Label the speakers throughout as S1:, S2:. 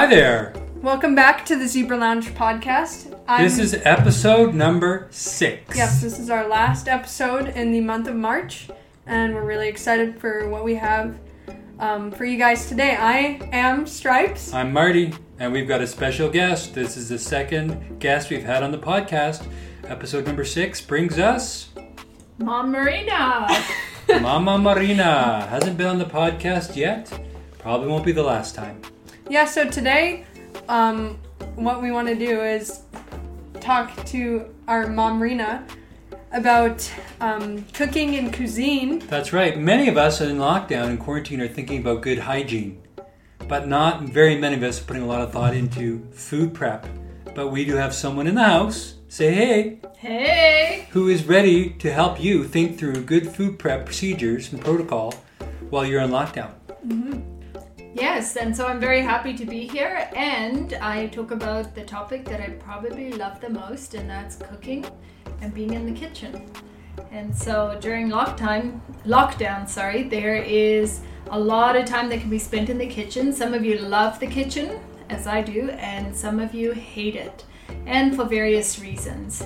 S1: Hi there.
S2: Welcome back to the Zebra Lounge podcast. I'm,
S1: This is episode number six.
S2: yes, this is our last episode in the month of March, and we're really excited for what we have um, for you guys today. I am Stripes.
S1: I'm Marty, and we've got a special guest. This is the second guest we've had on the podcast. Episode number six brings us
S3: Mom Marina.
S1: Mama Marina. Hasn't been on the podcast yet. Probably won't be the last time.
S2: Yeah, so today, um, what we want to do is talk to our mom Rena about um, cooking and cuisine.
S1: That's right. Many of us in lockdown and quarantine are thinking about good hygiene, but not very many of us are putting a lot of thought into food prep. But we do have someone in the house. Say hey.
S3: hey.
S1: who is ready to help you think through good food prep procedures and protocol while you're in lockdown.
S3: Yes, and so I'm very happy to be here and I talk about the topic that I probably love the most and that's cooking and being in the kitchen. And so during lockdown, lockdown, sorry, there is a lot of time that can be spent in the kitchen. Some of you love the kitchen as I do and some of you hate it and for various reasons.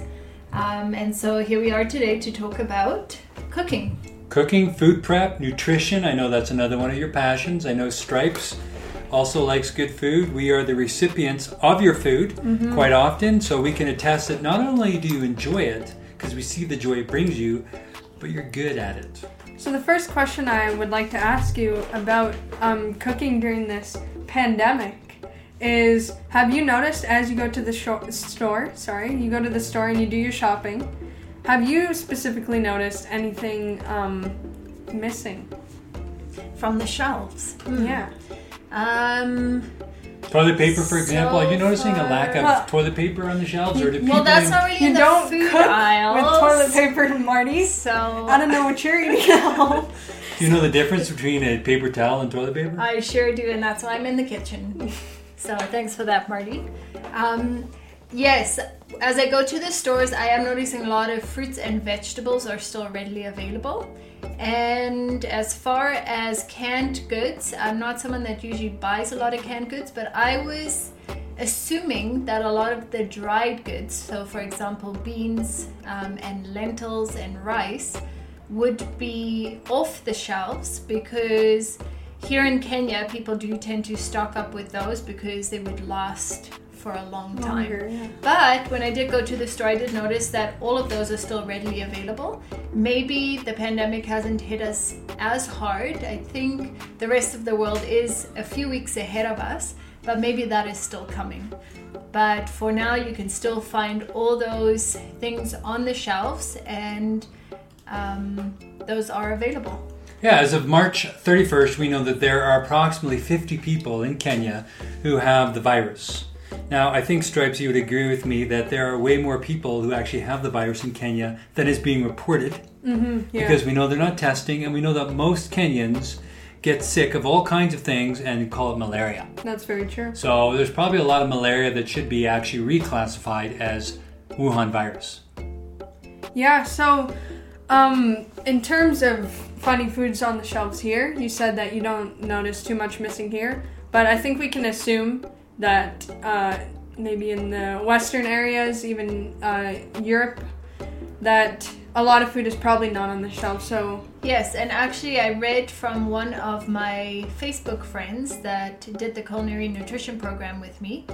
S3: Um, and so here we are today to talk about cooking.
S1: Cooking, food prep, nutrition. I know that's another one of your passions. I know Stripes also likes good food. We are the recipients of your food quite often, so we can attest that not only do you enjoy it, because we see the joy it brings you, but you're good at it.
S2: So, the first question I would like to ask you about um, cooking during this pandemic is Have you noticed as you go to the sho- store, sorry, you go to the store and you do your shopping, have you specifically noticed anything um, missing?
S3: From the shelves.
S2: Yeah.
S3: Um,
S1: Toilet paper, for example, are you
S3: So
S1: noticing a lack of
S2: far-
S1: toilet paper on the shelves, or do people?
S3: well, that's not really
S2: You
S3: in the
S2: don't
S3: food
S2: cook
S3: aisles.
S2: with toilet paper, Marty.
S3: So
S2: I don't know what you're eating now.
S1: Do you know the difference between a paper towel and toilet paper?
S3: I sure do, and that's why I'm in the kitchen. So thanks for that, Marty. Um, yes, as I go to the stores, I am noticing a lot of fruits and vegetables are still readily available. And as far as canned goods, I'm not someone that usually buys a lot of canned goods, but I was assuming that a lot of the dried goods, so for example, beans um, and lentils and rice, would be off the shelves because here in Kenya, people do tend to stock up with those because they would last for a long time.
S2: Longer, yeah.
S3: But when I did go to the store, I did notice that all of those are still readily available. Maybe the pandemic hasn't hit us as hard. I think the rest of the world is a few weeks ahead of us, but maybe that is still coming. But for now, you can still find all those things on the shelves, and um, those are available.
S1: Yeah, as of March 31st, we know that there are approximately 50 people in Kenya who have the virus. Now, I think Stripes, you would agree with me that there are way more people who actually have the virus in Kenya than is being reported
S2: Yeah.
S1: because we know they're not testing, and we know that most Kenyans get sick of all kinds of things and call it malaria.
S2: That's very true.
S1: So there's probably a lot of malaria that should be actually reclassified as Wuhan virus.
S2: Yeah, so um, in terms of finding foods on the shelves here, you said that you don't notice too much missing here, but I think we can assume that uh, maybe in the western areas, even uh, Europe, that a lot of food is probably not on the shelf. So
S3: Yes, and actually, I read from one of my Facebook friends that did the culinary nutrition program with me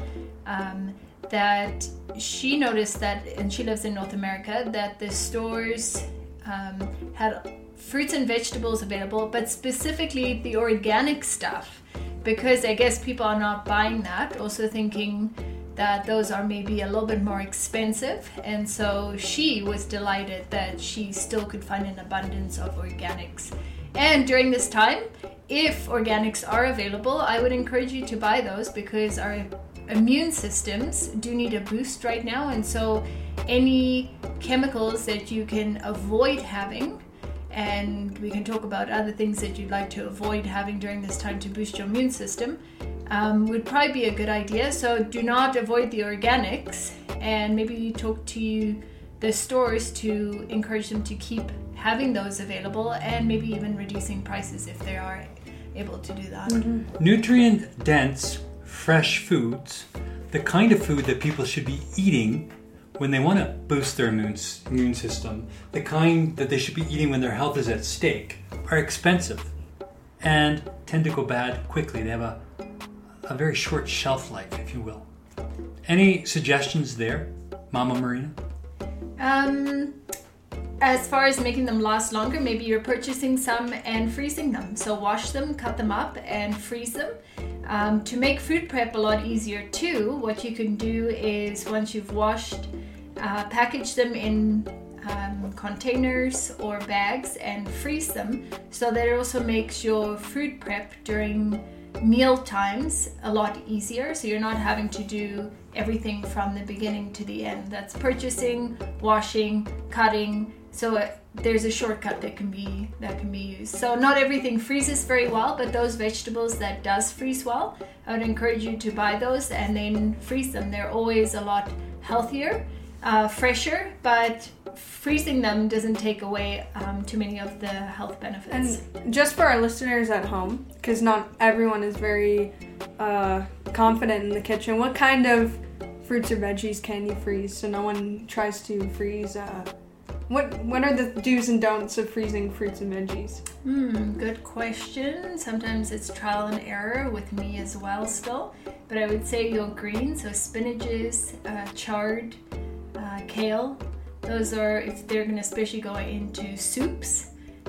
S3: um, that she noticed that, and she lives in North America, that the stores um, had fruits and vegetables available, but specifically the organic stuff, because I guess people are not buying that, also thinking that those are maybe a little bit more expensive. And so she was delighted that she still could find an abundance of organics. And during this time, if organics are available, I would encourage you to buy those because our immune systems do need a boost right now. And so any chemicals that you can avoid having and we can talk about other things that you'd like to avoid having during this time to boost your immune system um, would probably be a good idea. So do not avoid the organics, and maybe talk to the stores to encourage them to keep having those available, and maybe even reducing prices if they are able to do that.
S1: Nutrient dense fresh foods, the kind of food that people should be eating when they want to boost their immune, immune system, the kind that they should be eating when their health is at stake, are expensive and tend to go bad quickly. They have a, a very short shelf life, if you will. Any suggestions there, Mama Marina?
S3: Um, as far as making them last longer, maybe you're purchasing some and freezing them. So wash them, cut them up, and freeze them. Um, to make food prep a lot easier too, what you can do is once you've washed, uh, package them in um, containers or bags and freeze them so that it also makes your food prep during meal times a lot easier so you're not having to do everything from the beginning to the end that's purchasing washing cutting so uh, there's a shortcut that can be that can be used so not everything freezes very well but those vegetables that does freeze well i would encourage you to buy those and then freeze them they're always a lot healthier uh, fresher but freezing them doesn't take away um, too many of the health benefits
S2: And just for our listeners at home, because not everyone is very uh, confident in the kitchen, what kind of fruits or veggies can you freeze so no one tries to freeze? Uh, what What are the do's and don'ts of freezing fruits and veggies?
S3: Hmm, good question. Sometimes it's trial and error with me as well, still. But I would say your greens, so spinaches, uh, chard, uh, kale. Those are, if they're going to especially go into soups,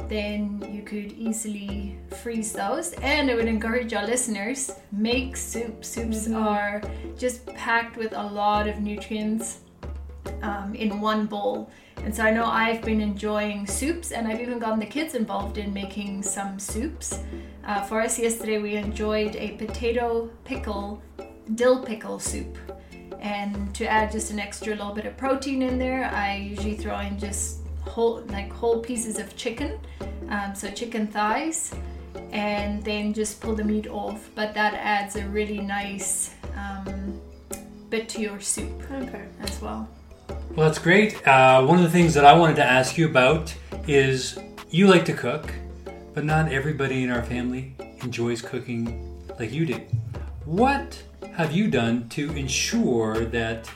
S3: then you could easily freeze those. And I would encourage our listeners make soup. Soups
S2: Mhm.
S3: are just packed with a lot of nutrients um, in one bowl. And so I know I've been enjoying soups, and I've even gotten the kids involved in making some soups. Uh, for us yesterday, we enjoyed a potato pickle, dill pickle soup. And to add just an extra little bit of protein in there, I usually throw in just whole, like whole pieces of chicken, um, so chicken thighs, and then just pull the meat off. But that adds a really nice um, bit to your soup
S2: Okay.
S3: as well.
S1: Well, that's great. Uh, one of the things that I wanted to ask you about is you like to cook, but not everybody in our family enjoys cooking like you do. What have you done to ensure that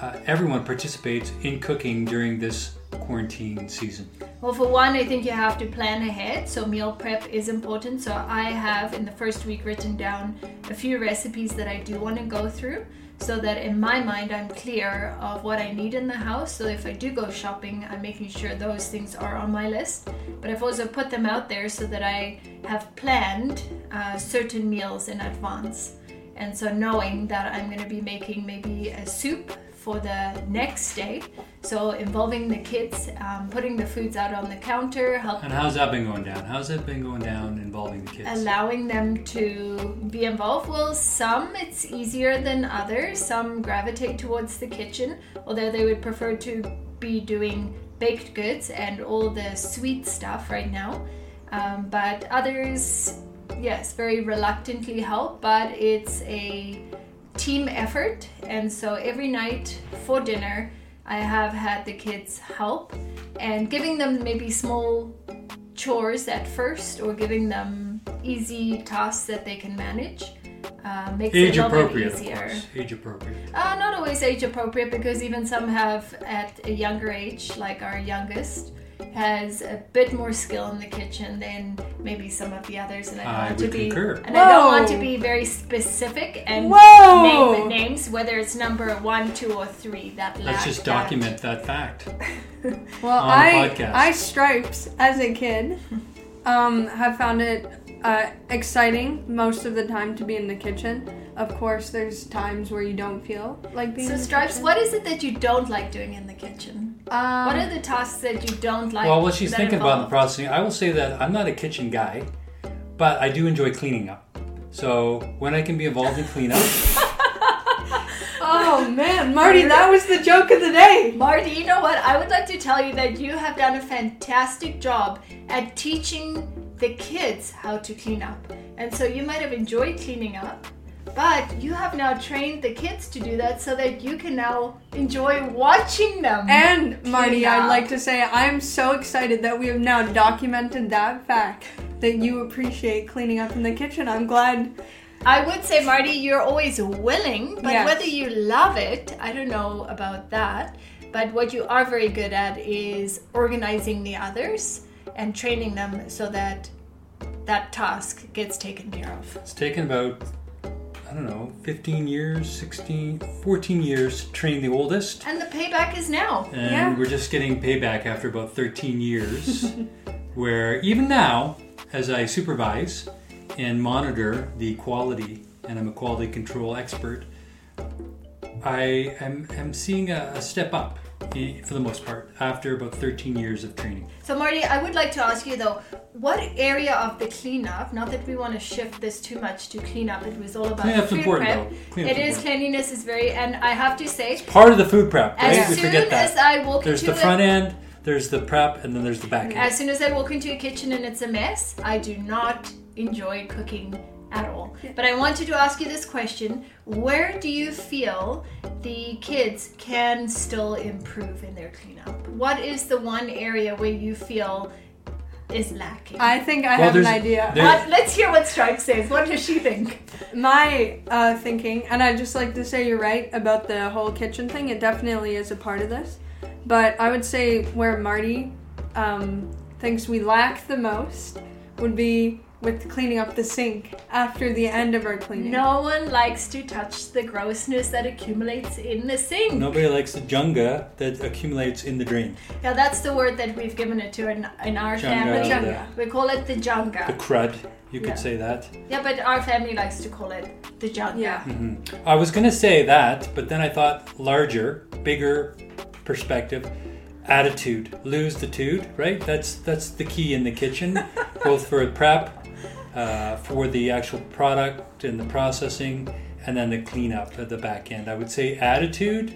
S1: uh, everyone participates in cooking during this quarantine season?
S3: Well, for one, I think you have to plan ahead. So, meal prep is important. So, I have in the first week written down a few recipes that I do want to go through so that in my mind I'm clear of what I need in the house. So, if I do go shopping, I'm making sure those things are on my list. But I've also put them out there so that I have planned uh, certain meals in advance. And so, knowing that I'm going to be making maybe a soup for the next day. So involving the kids, um, putting the foods out on the counter, help
S1: And how's that been going down? How's that been going down involving the kids?
S3: allowing them to be involved. Well, some it's easier than others. Some gravitate towards the kitchen, although they would prefer to be doing baked goods and all the sweet stuff right now. Um, but others, yes, very reluctantly help, but it's a team effort. And so every night for dinner, I have had the kids help and giving them maybe small chores at first or giving them easy tasks that they can manage uh, makes
S1: Age
S3: it a little bit easier.
S1: Age appropriate.
S3: Uh, not always age appropriate because even some have at a younger age, like our youngest, has a bit more skill in the kitchen than maybe some of the others. And I don't
S1: I
S3: want to be
S1: concur.
S3: and I don't want to be very specific and
S2: Whoa!
S3: name the names, whether it's number one, two, or three. That
S1: Let's just
S3: that.
S1: document that fact.
S2: Well,
S1: on
S2: I
S1: podcast.
S2: I stripes as a kid um, have found it uh, exciting most of the time to be in the kitchen. Of course, there's times where you don't feel like being.
S3: So stripes, what is it that you don't like doing in the kitchen?
S2: Um,
S3: what are the tasks that you don't like?
S1: well, what she's
S3: that
S1: thinking about in the
S3: involve-
S1: processing, I will say that I'm not a kitchen guy, but I do enjoy cleaning up. So when I can be involved in cleanup,
S2: Oh man, Marty, that was the joke of the day.
S3: Marty, you know what? I would like to tell you that you have done a fantastic job at teaching the kids how to clean up. And so you might have enjoyed cleaning up, but you have now trained the kids to do that so that you can now enjoy watching them.
S2: And Marty,
S3: Clean
S2: I'd like to say I'm so excited that we have now documented that fact that you appreciate cleaning up in the kitchen. I'm glad
S3: I would say, Marty, you're always willing, but
S2: Yes.
S3: whether you love it, I don't know about that. But what you are very good at is organizing the others and training them so that that task gets taken care of.
S1: It's taken about, I don't know, 15 years, 16, 14 years to train the oldest.
S3: And the payback is now.
S1: And
S2: Yeah.
S1: we're just getting payback after about 13 years. where even now, as I supervise and monitor the quality, and I'm a quality control expert, I am, am seeing a, a step up Eh, for the most part after about 13 years of training.
S3: So, Marty, I would like to ask you though, what area of the cleanup, not that we want to shift this too much to cleanup, it was all about
S1: Cleanup's
S3: food
S1: important,
S3: prep.
S1: Cleanup's
S3: It is cleanliness is very, and I have to say, it's
S1: Part of the food prep, right?
S3: as
S1: we
S3: soon
S1: forget that.
S3: as I walk
S1: There's
S3: into
S1: the front end, there's the prep, and then there's the back end.
S3: As soon as I walk into a kitchen and it's a mess, I do not enjoy cooking at all. But I wanted to ask you this question Where do you feel the kids can still improve in their cleanup? What is the one area where you feel is lacking?
S2: I think I
S1: Well,
S2: have an idea.
S1: there-
S3: What- let's hear what Stripe says. What does she think?
S2: My uh, thinking, and I'd just like to say you're right about the whole kitchen thing. It definitely is a part of this. But I would say where Marty um, thinks we lack the most would be with cleaning up the sink after the end of our cleaning.
S3: No one likes to touch the grossness that accumulates in the sink.
S1: Nobody likes the junga that accumulates in the drain.
S3: Yeah, that's the word that we've given it to in, in our
S1: Junga,
S3: family.
S1: yeah.
S3: We call it the
S1: jungle.
S3: The
S1: crud, you could
S3: Yeah.
S1: say that.
S3: Yeah, but our family likes to call it the junga.
S2: Yeah.
S1: hmm I was going to say that, but then I thought larger, bigger perspective, attitude, lose the tude, right? That's that's the key in the kitchen, both for prep, uh, for the actual product and the processing, and then the cleanup at the back end. I would say attitude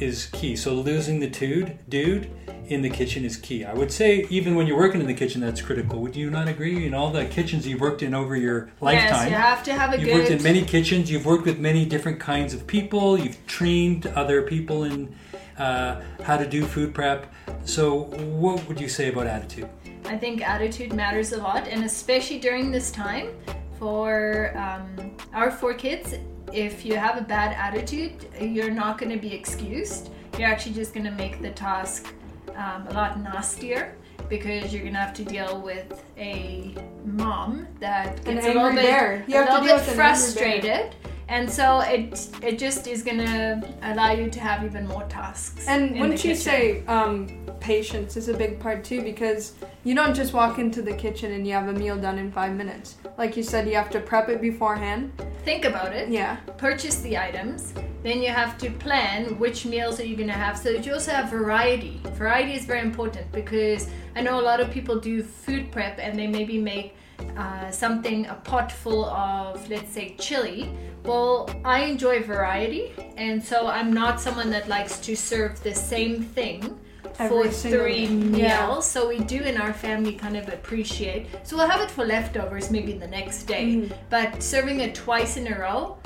S1: is key. So losing the tude, dude, in the kitchen is key. I would say even when you're working in the kitchen, that's critical. Would you not agree? In all the kitchens you've worked in over your lifetime.
S3: Yes, you have to have a
S1: You've
S3: good.
S1: worked in many kitchens. You've worked with many different kinds of people. You've trained other people in uh, how to do food prep. So, what would you say about attitude?
S3: I think attitude matters a lot, and especially during this time for um, our four kids. If you have a bad attitude, you're not going to be excused. You're actually just going to make the task um, a lot nastier because you're going to have to deal with a mom that gets a little bit, a little bit
S2: with an
S3: frustrated. And so it it just is gonna allow you to have even more tasks.
S2: And wouldn't you
S3: kitchen.
S2: say um, patience is a big part too? Because you don't just walk into the kitchen and you have a meal done in five minutes. Like you said, you have to prep it beforehand.
S3: think about it?
S2: Yeah.
S3: purchase the items. Then you have to plan which meals are you going to have so that you also have variety. Variety is very important because I know a lot of people do food prep and they maybe make uh, something a pot full of let's say chili. Well, I enjoy variety and so I'm not someone that likes to serve the same thing for
S2: single
S3: three meals.
S2: Yeah.
S3: So we do in our family kind of appreciate. So we'll have it for leftovers maybe the next day.
S2: Mhm.
S3: But serving it twice in a row,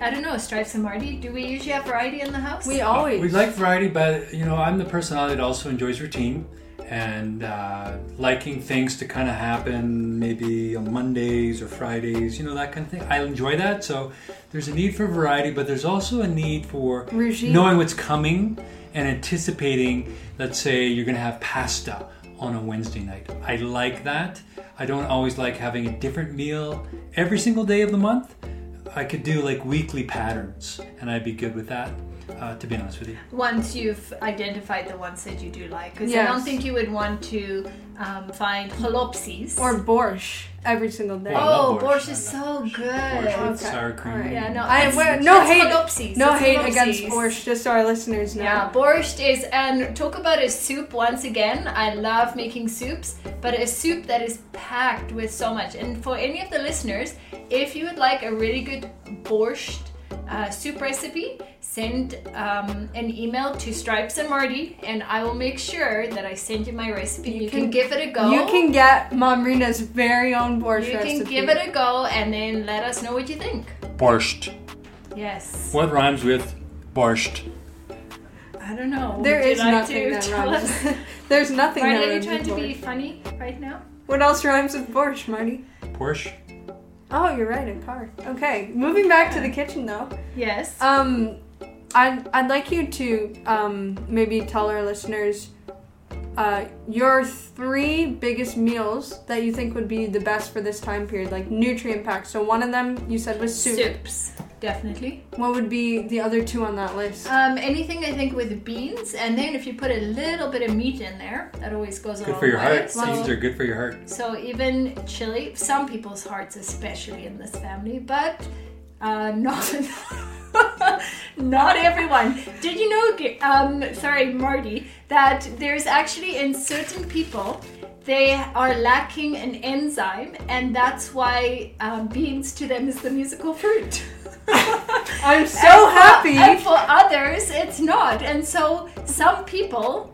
S3: I don't know, Stripes and Marty, do we usually have variety in the house?
S2: We always.
S1: We like variety, but you know, I'm the personality that also enjoys routine and uh, liking things to kind of happen maybe on Mondays or Fridays, you know, that kind of thing. I enjoy that. So there's a need for variety, but there's also a need for
S2: Routine.
S1: knowing what's coming and anticipating, let's say you're going to have pasta on a Wednesday night. I like that. I don't always like having a different meal every single day of the month. I could do like weekly patterns, and I'd be good with that, uh, to be honest with you.
S3: Once you've identified the ones that you do like. Because I don't think you would want to um, find holopsies.
S2: Or borscht every single day.
S1: Oh, I
S3: oh,
S1: borscht.
S3: borscht is so good.
S1: Borscht with
S2: Okay,
S1: sour cream.
S2: alright.
S3: Yeah, no,
S2: I- well, no hate-
S3: holopsies.
S2: No
S3: That's
S2: hate
S3: holopsies.
S2: against borscht, just so our listeners know.
S3: Yeah, borscht is, and talk about a soup once again. I love making soups, but a soup that is packed with so much. And for any of the listeners, if you would like a really good borscht uh, soup recipe, send um, an email to Stripes and Marty, and I will make sure that I send you my recipe. You, can,
S2: can-
S3: give it a go.
S2: You can get Mom Rina's very own borscht
S3: You can
S2: recipe.
S3: give it a go, and then let us know what you think.
S1: Borscht.
S3: Yes.
S1: What rhymes with borscht?
S3: I don't know.
S2: There
S3: Would you like
S2: nothing
S3: to
S2: that rhymes. There's nothing
S3: Marty,
S2: that
S3: are you trying
S2: with
S3: to be funny right now?
S2: What else rhymes with borscht, Marty?
S1: Porsche?
S2: Oh, you're right, a car. Okay, moving back to the kitchen though.
S3: Yes.
S2: Um, I'd, I'd like you to um, maybe tell our listeners uh, your three biggest meals that you think would be the best for this time period, like nutrient packed. So one of them you said was soup.
S3: Soups, definitely.
S2: What would be the other two on that list?
S3: Um, anything I think with beans, and then if you put a little bit of meat in there, that always goes a
S1: Good
S3: long
S1: for your
S3: way.
S1: heart.
S3: So,
S1: Beans are good for your heart.
S3: so even chili, some people's hearts, especially in this family, but uh, not not everyone. Did you know? Um, sorry, Marty, that there's actually in certain people. They are lacking an enzyme, and that's why um, beans to them is the musical fruit.
S2: I'm so
S3: And for-
S2: happy.
S3: And for others, it's not. And so some people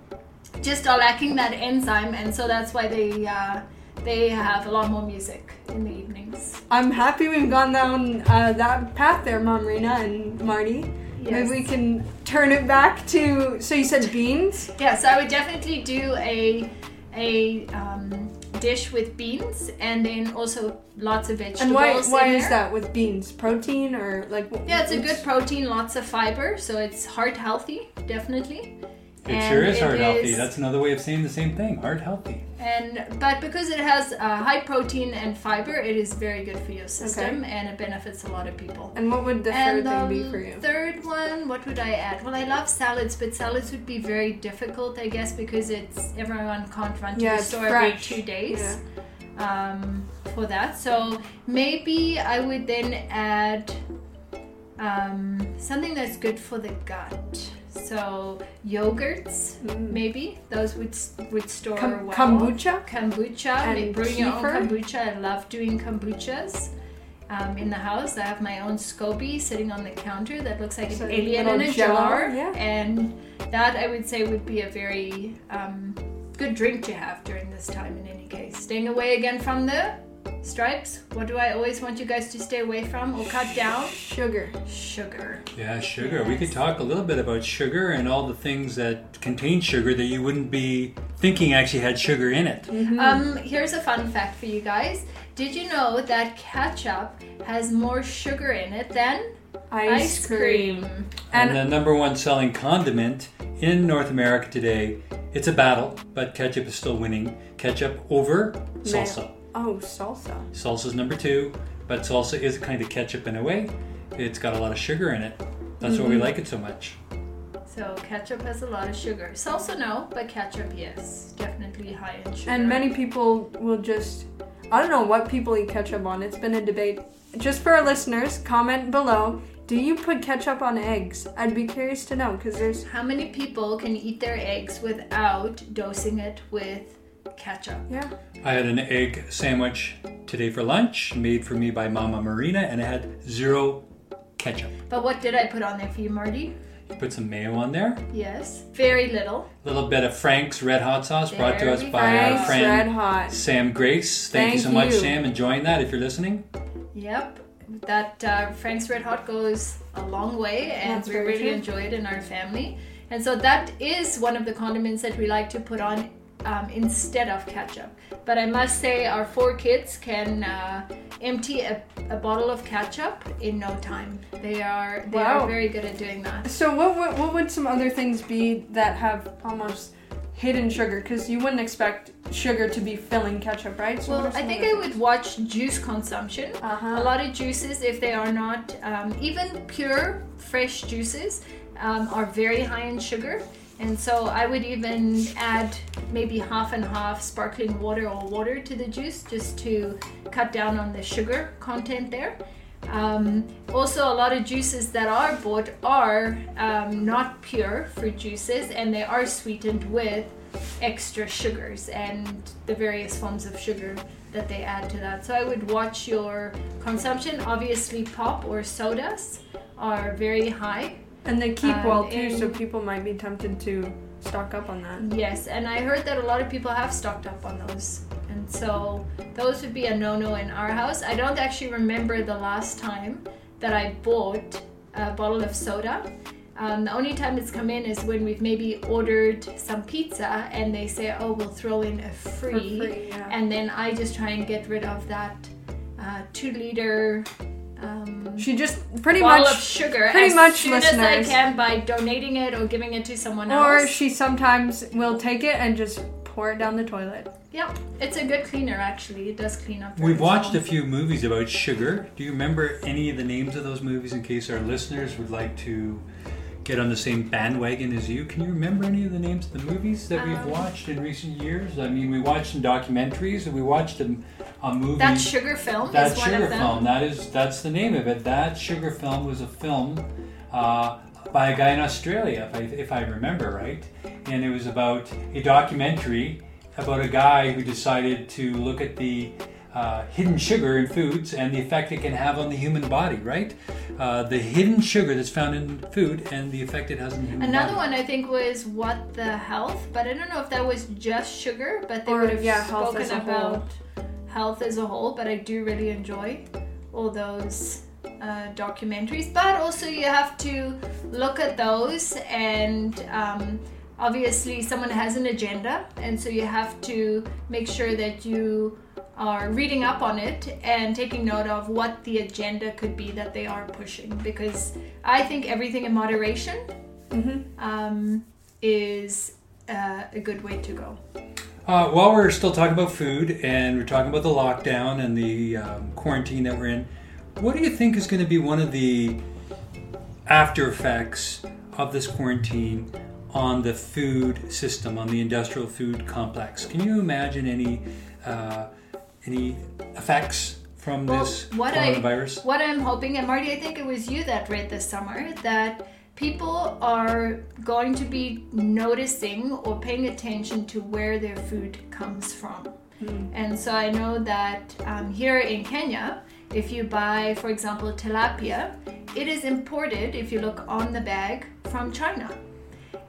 S3: just are lacking that enzyme, and so that's why they uh, they have a lot more music in the evenings.
S2: I'm happy we've gone down uh, that path there, Mom Rena and Marty. Maybe we can turn it back to. So you said beans.
S3: Yeah, so I would definitely do a a um, dish with beans, and then also lots of vegetables.
S2: And why why is that with beans? Protein or like?
S3: Yeah, it's a good protein, lots of fiber, so it's heart healthy, definitely.
S1: It
S3: And
S1: sure is
S3: it
S1: heart healthy.
S3: is-
S1: That's another way of saying the same thing. Heart healthy.
S3: And but because it has uh, high protein and fiber, it is very good for your system, and it benefits a lot of people.
S2: And what would the
S3: and
S2: third thing be
S3: um,
S2: for you?
S3: third one, what would I add? Well, I love salads, but salads would be very difficult, I guess, because it's everyone can't run to
S2: Yeah,
S3: the
S2: it's
S3: store every two days
S2: Yeah.
S3: um, for that. So maybe I would then add um, something that's good for the gut. So yogurts,
S2: Mm.
S3: maybe those would would store
S2: Kam-
S3: well.
S2: kombucha.
S3: Kombucha,
S2: And
S3: bring your own kombucha. I love doing kombuchas. Um, in the house, I have my own SCOBY sitting on the counter that looks like
S2: So
S3: an alien in a
S2: jello,
S3: jar,
S2: yeah.
S3: and that I would say would be a very um, good drink to have during this time. In any case, staying away again from the stripes. What do I always want you guys to stay away from or cut down?
S2: Sugar.
S3: Sugar.
S1: Yeah, sugar. We could talk a little bit about sugar and all the things that contain sugar that you wouldn't be thinking actually had sugar in it.
S2: Mm-hmm.
S3: Um, here's a fun fact for you guys. Did you know that ketchup has more sugar in it than
S2: Ice, cream.
S1: And,
S2: And
S1: the number one selling condiment in North America today, it's a battle, but ketchup is still winning. Ketchup over salsa.
S2: Oh, salsa.
S1: Salsa's number two, but salsa is kind of ketchup in a way. It's got a lot of sugar in it. That's why we mm-hmm. like it so much.
S3: So ketchup has a lot of sugar. Salsa no, but ketchup yes, definitely high in sugar.
S2: And many people will just. I don't know what people eat ketchup on. It's been a debate. Just for our listeners, comment below. Do you put ketchup on eggs? I'd be curious to know because there's.
S3: How many people can eat their eggs without dosing it with ketchup?
S2: Yeah.
S1: I had an egg sandwich today for lunch, made for me by Mama Marina, and it had zero ketchup.
S3: But what did I put on there for you, Marty?
S1: You put some mayo on there,
S3: Yes, very little.
S1: a little bit of Frank's Red Hot Sauce brought to us by
S3: go.
S1: our
S2: Frank's
S1: friend
S2: Red Hot.
S1: Sam Grace. Thank, you
S2: Thank
S1: so much,
S2: you.
S1: Sam. Enjoying that if you're listening.
S3: Yep. That uh, Frank's Red Hot goes a long way, and
S2: That's
S3: we really
S2: true.
S3: enjoy it in our family. And so that is one of the condiments that we like to put on um, instead of ketchup. But I must say, our four kids can uh, empty a, a bottle of ketchup in no time. They are they
S2: Wow.
S3: are very good at doing that.
S2: So what, what what would some other things be that have almost hidden sugar? Because you wouldn't expect sugar to be filling ketchup, right? So
S3: Well, I think I would watch juice consumption.
S2: Uh
S3: A lot of juices, if they are not um, even pure, fresh juices, um, are very high in sugar. And so I would even add maybe half and half sparkling water or water to the juice just to cut down on the sugar content there. Um, also, a lot of juices that are bought are um, not pure fruit juices and they are sweetened with extra sugars and the various forms of sugar that they add to that. So I would watch your consumption. Obviously, pop or sodas are very high.
S2: And they keep
S3: Um,
S2: well too, so people might be tempted to stock up on that.
S3: Yes, and I heard that a lot of people have stocked up on those. And so those would be a no no in our house. I don't actually remember the last time that I bought a bottle of soda. Um, the only time it's come in is when we've maybe ordered some pizza and they say, oh, we'll throw in a free.
S2: free, yeah.
S3: And then I just try and get rid of that uh, two liter um,
S2: She just pretty
S3: bottle
S2: much
S3: of sugar
S2: pretty
S3: as
S2: much,
S3: soon as. I can by donating it or giving it to someone else.
S2: Or she sometimes will take it and just pour it down the toilet.
S3: Yep, it's a good cleaner actually. It does clean up.
S1: We've watched
S3: well.
S1: a few movies about sugar. Do you remember any of the names of those movies in case our listeners would like to get on the same bandwagon as you? Can you remember any of the names of the movies that we've
S3: Um,
S1: watched in recent years? I mean, we watched some documentaries and we watched a, a movie.
S3: That sugar film
S1: That
S3: is one
S1: sugar
S3: of them.
S1: film. That is that's the name of it. That sugar film was a film uh, by a guy in Australia, if I, if I remember right, and it was about a documentary about a guy who decided to look at the uh, hidden sugar in foods and the effect it can have on the human body. Right, uh, the hidden sugar that's found in food and the effect it has on the human
S3: Another
S1: body.
S3: one I think was What the Health, but I don't know if that was just sugar, but they
S2: Or,
S3: would have
S2: yeah,
S3: spoken
S2: as
S3: about
S2: whole.
S3: health as a whole. But I do really enjoy all those uh, documentaries. But also, you have to look at those, and um, obviously, someone has an agenda, and so you have to make sure that you are reading up on it and taking note of what the agenda could be that they are pushing because I think everything in moderation um, is uh, a good way to go.
S1: Uh, while we're still talking about food and we're talking about the lockdown and the um, quarantine that we're in, what do you think is going to be one of the after effects of this quarantine on the food system, on the industrial food complex? Can you imagine any uh, any effects from
S3: Well,
S1: this
S3: what I-
S1: coronavirus?
S3: What I'm hoping, and Marty, I think it was you that read this summer, that people are going to be noticing or paying attention to where their food comes from. And so I know that um, here in Kenya, if you buy, for example, tilapia, it is imported, if you look on the bag, from China.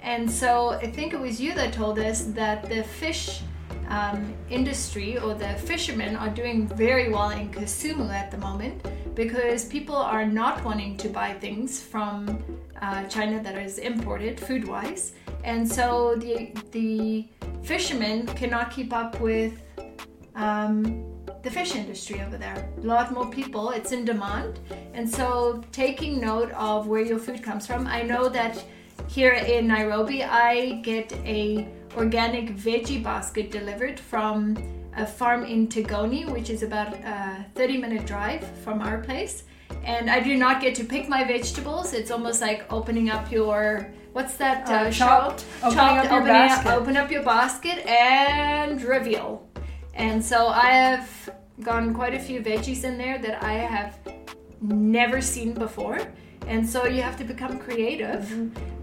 S3: And so I think it was you that told us that the fish um, industry or the fishermen are doing very well in Kisumu at the moment because people are not wanting to buy things from uh, China that is imported food wise. And so the, the fishermen cannot keep up with um, the fish industry over there. A lot more people, it's in demand. And so taking note of where your food comes from. I know that here in Nairobi, I get a organic veggie basket delivered from a farm in Tigoni, which is about a 30 minute drive from our place. And I do not get to pick my vegetables. It's almost like opening up your what's that uh,
S2: Uh, chopped, opening
S3: Chopped,
S2: up your
S3: opening up-
S2: basket.
S3: open up your basket and reveal. And so I have gotten quite a few veggies in there that I have never seen before. And so you have to become creative.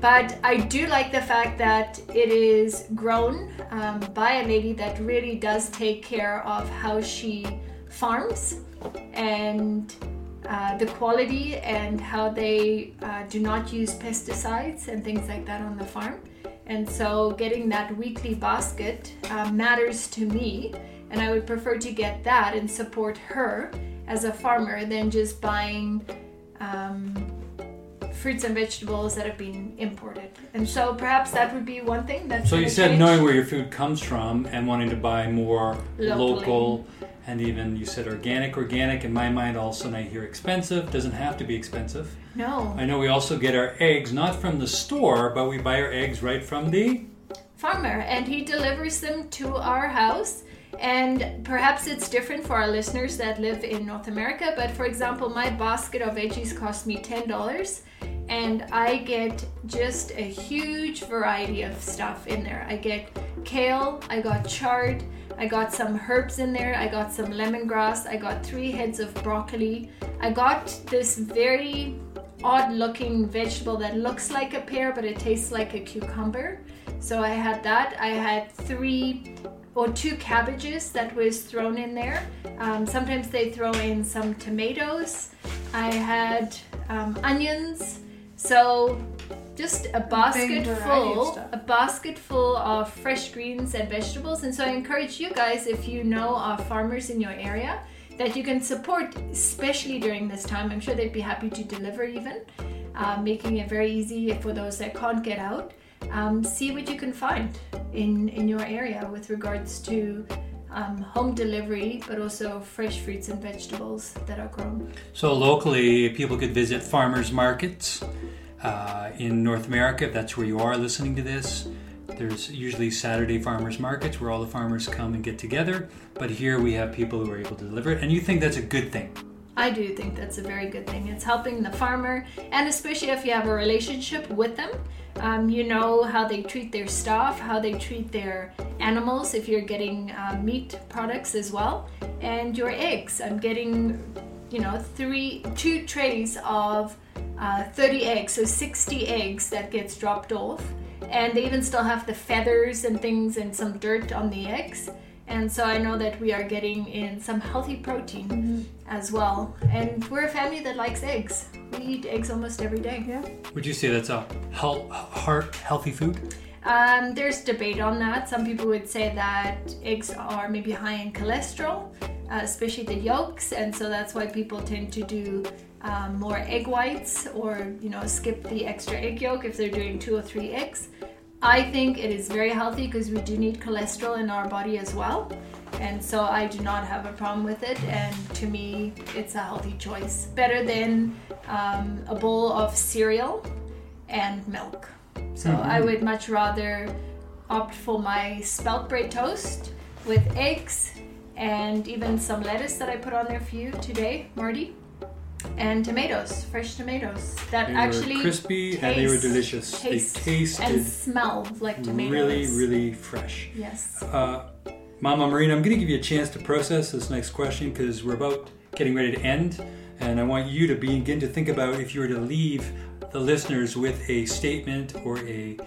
S3: But I do like the fact that it is grown um, by a lady that really does take care of how she farms and uh, the quality and how they uh, do not use pesticides and things like that on the farm. And so getting that weekly basket uh, matters to me, and I would prefer to get that and support her as a farmer than just buying um, fruits and vegetables that have been imported. And so perhaps that would be one thing that.
S1: So you said
S3: change.
S1: knowing where your food comes from and wanting to buy more
S3: Locally.
S1: local and even you said organic. Organic in my mind also, and I hear expensive, doesn't have to be expensive.
S3: No.
S1: I know we also get our eggs not from the store, but we buy our eggs right from the.
S3: farmer and he delivers them to our house and perhaps it's different for our listeners that live in North America but for example my basket of veggies cost me $10 and I get just a huge variety of stuff in there. I get kale I got chard I got some herbs in there I got some lemongrass I got three heads of broccoli. I got this very odd looking vegetable that looks like a pear but it tastes like a cucumber. So I had that. I had three or two cabbages that was thrown in there. Um, sometimes they throw in some tomatoes. I had um, onions. So just a basket full, a basket full of fresh greens and vegetables. And so I encourage you guys, if you know of farmers in your area, that you can support, especially during this time. I'm sure they'd be happy to deliver even, uh, making it very easy for those that can't get out um, see what you can find in in your area with regards to um, home delivery, but also fresh fruits and vegetables that are grown.
S1: So locally, people could visit farmers markets uh, in North America, if that's where you are listening to this. There's usually Saturday farmers markets where all the farmers come and get together, but here we have people who are able to deliver it, and you think that's a good thing.
S3: I do think that's a very good thing. It's helping the farmer, and especially if you have a relationship with them, um, you know how they treat their staff, how they treat their animals if you're getting uh, meat products as well, and your eggs. I'm getting, you know, three, two trays of uh, 30 eggs, so 60 eggs that gets dropped off, and they even still have the feathers and things and some dirt on the eggs. And so I know that we are getting in some healthy protein mm-hmm. as well. And we're a family that likes eggs. We eat eggs almost every day.
S2: Yeah.
S1: Would you say that's a health, heart healthy food?
S3: Um, there's debate on that. Some people would say that eggs are maybe high in cholesterol, uh, especially the yolks, and so that's why people tend to do um, more egg whites or you know skip the extra egg yolk if they're doing two or three eggs. I think it is very healthy because we do need cholesterol in our body as well. And so I do not have a problem with it. And to me, it's a healthy choice. Better than um, a bowl of cereal and milk. So mm-hmm. I would much rather opt for my spelt bread toast with eggs and even some lettuce that I put on there for you today, Marty and tomatoes, fresh tomatoes that
S1: they
S3: actually
S1: crispy taste, and they were delicious.
S3: Taste
S1: they tasted
S3: and smell like tomatoes.
S1: Really, really fresh.
S3: Yes.
S1: Uh, Mama Marina, I'm going to give you a chance to process this next question because we're about getting ready to end, and I want you to begin to think about if you were to leave the listeners with a statement or a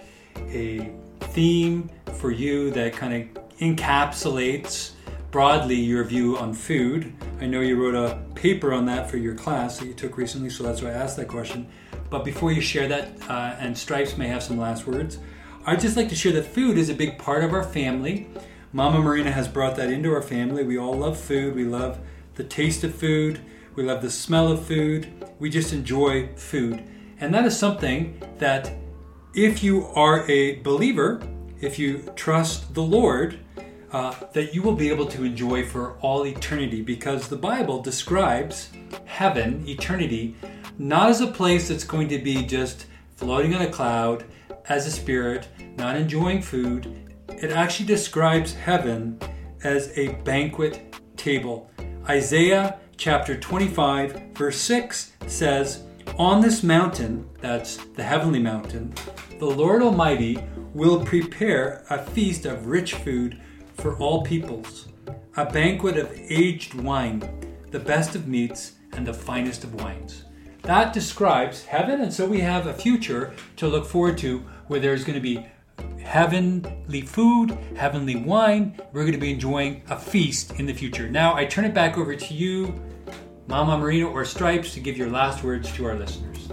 S1: a theme for you that kind of encapsulates broadly your view on food. I know you wrote a paper on that for your class that you took recently, so that's why I asked that question. But before you share that, uh, and Stripes may have some last words, I'd just like to share that food is a big part of our family. Mama Marina has brought that into our family. We all love food. We love the taste of food. We love the smell of food. We just enjoy food. And that is something that if you are a believer, if you trust the Lord, uh, that you will be able to enjoy for all eternity because the Bible describes heaven, eternity, not as a place that's going to be just floating on a cloud as a spirit, not enjoying food. It actually describes heaven as a banquet table. Isaiah chapter 25, verse 6 says, On this mountain, that's the heavenly mountain, the Lord Almighty will prepare a feast of rich food for all peoples, a banquet of aged wine, the best of meats and the finest of wines. That describes heaven, and so we have a future to look forward to where there's going to be heavenly food, heavenly wine. We're going to be enjoying a feast in the future. Now, I turn it back over to you, Mama Marina or Stripes, to give your last words to our listeners.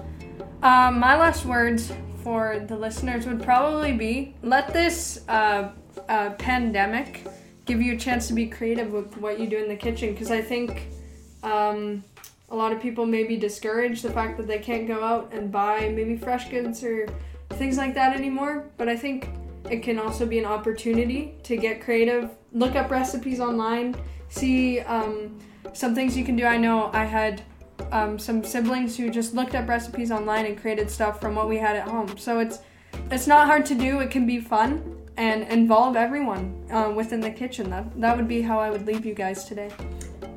S2: Um, my last words for the listeners would probably be let this uh, uh, pandemic give you a chance to be creative with what you do in the kitchen because I think um, a lot of people may be discouraged the fact that they can't go out and buy maybe fresh goods or things like that anymore. But I think it can also be an opportunity to get creative, look up recipes online, see um, some things you can do. I know I had um, some siblings who just looked up recipes online and created stuff from what we had at home. So it's it's not hard to do. It can be fun and involve everyone uh, within the kitchen. That, that would be how I would leave you guys today.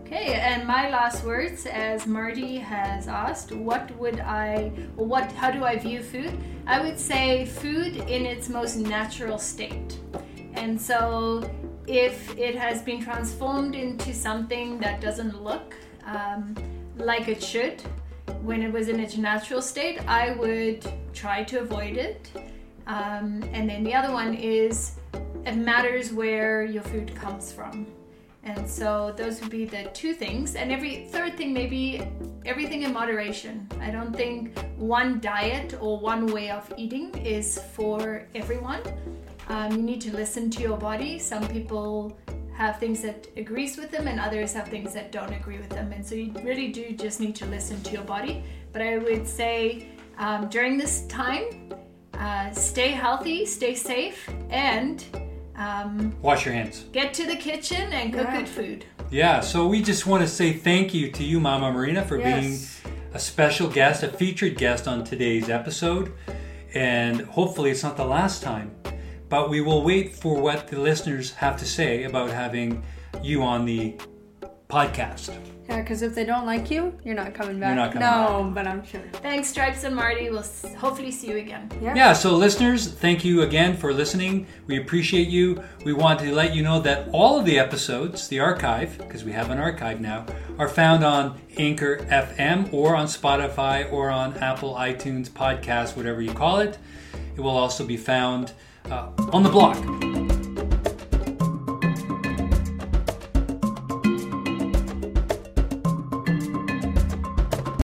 S3: Okay, and my last words, as Marty has asked, what would I, what, how do I view food? I would say food in its most natural state. And so, if it has been transformed into something that doesn't look um, like it should when it was in its natural state, I would try to avoid it. Um, and then the other one is it matters where your food comes from. And so those would be the two things. And every third thing, maybe everything in moderation. I don't think one diet or one way of eating is for everyone. Um, you need to listen to your body. Some people have things that agrees with them and others have things that don't agree with them. And so you really do just need to listen to your body. But I would say um, during this time, uh, stay healthy, stay safe, and um,
S1: Wash your hands.
S3: get to the kitchen and cook
S2: Yeah.
S3: good food.
S1: Yeah, so we just want to say thank you to you, Mama Marina, for being a special guest, a featured guest on today's episode. And hopefully, it's not the last time. But we will wait for what the listeners have to say about having you on the podcast.
S2: Yeah, because if they don't like you, you're not coming back.
S1: not coming
S2: no, but I'm sure.
S3: Thanks, Stripes and Marty. We'll hopefully see you again.
S2: Yeah.
S1: Yeah, so listeners, thank you again for listening. We appreciate you. We want to let you know that all of the episodes, the archive, because we have an archive now, are found on Anchor FM or on Spotify or on Apple iTunes podcast, whatever you call it. It will also be found uh, on the blog.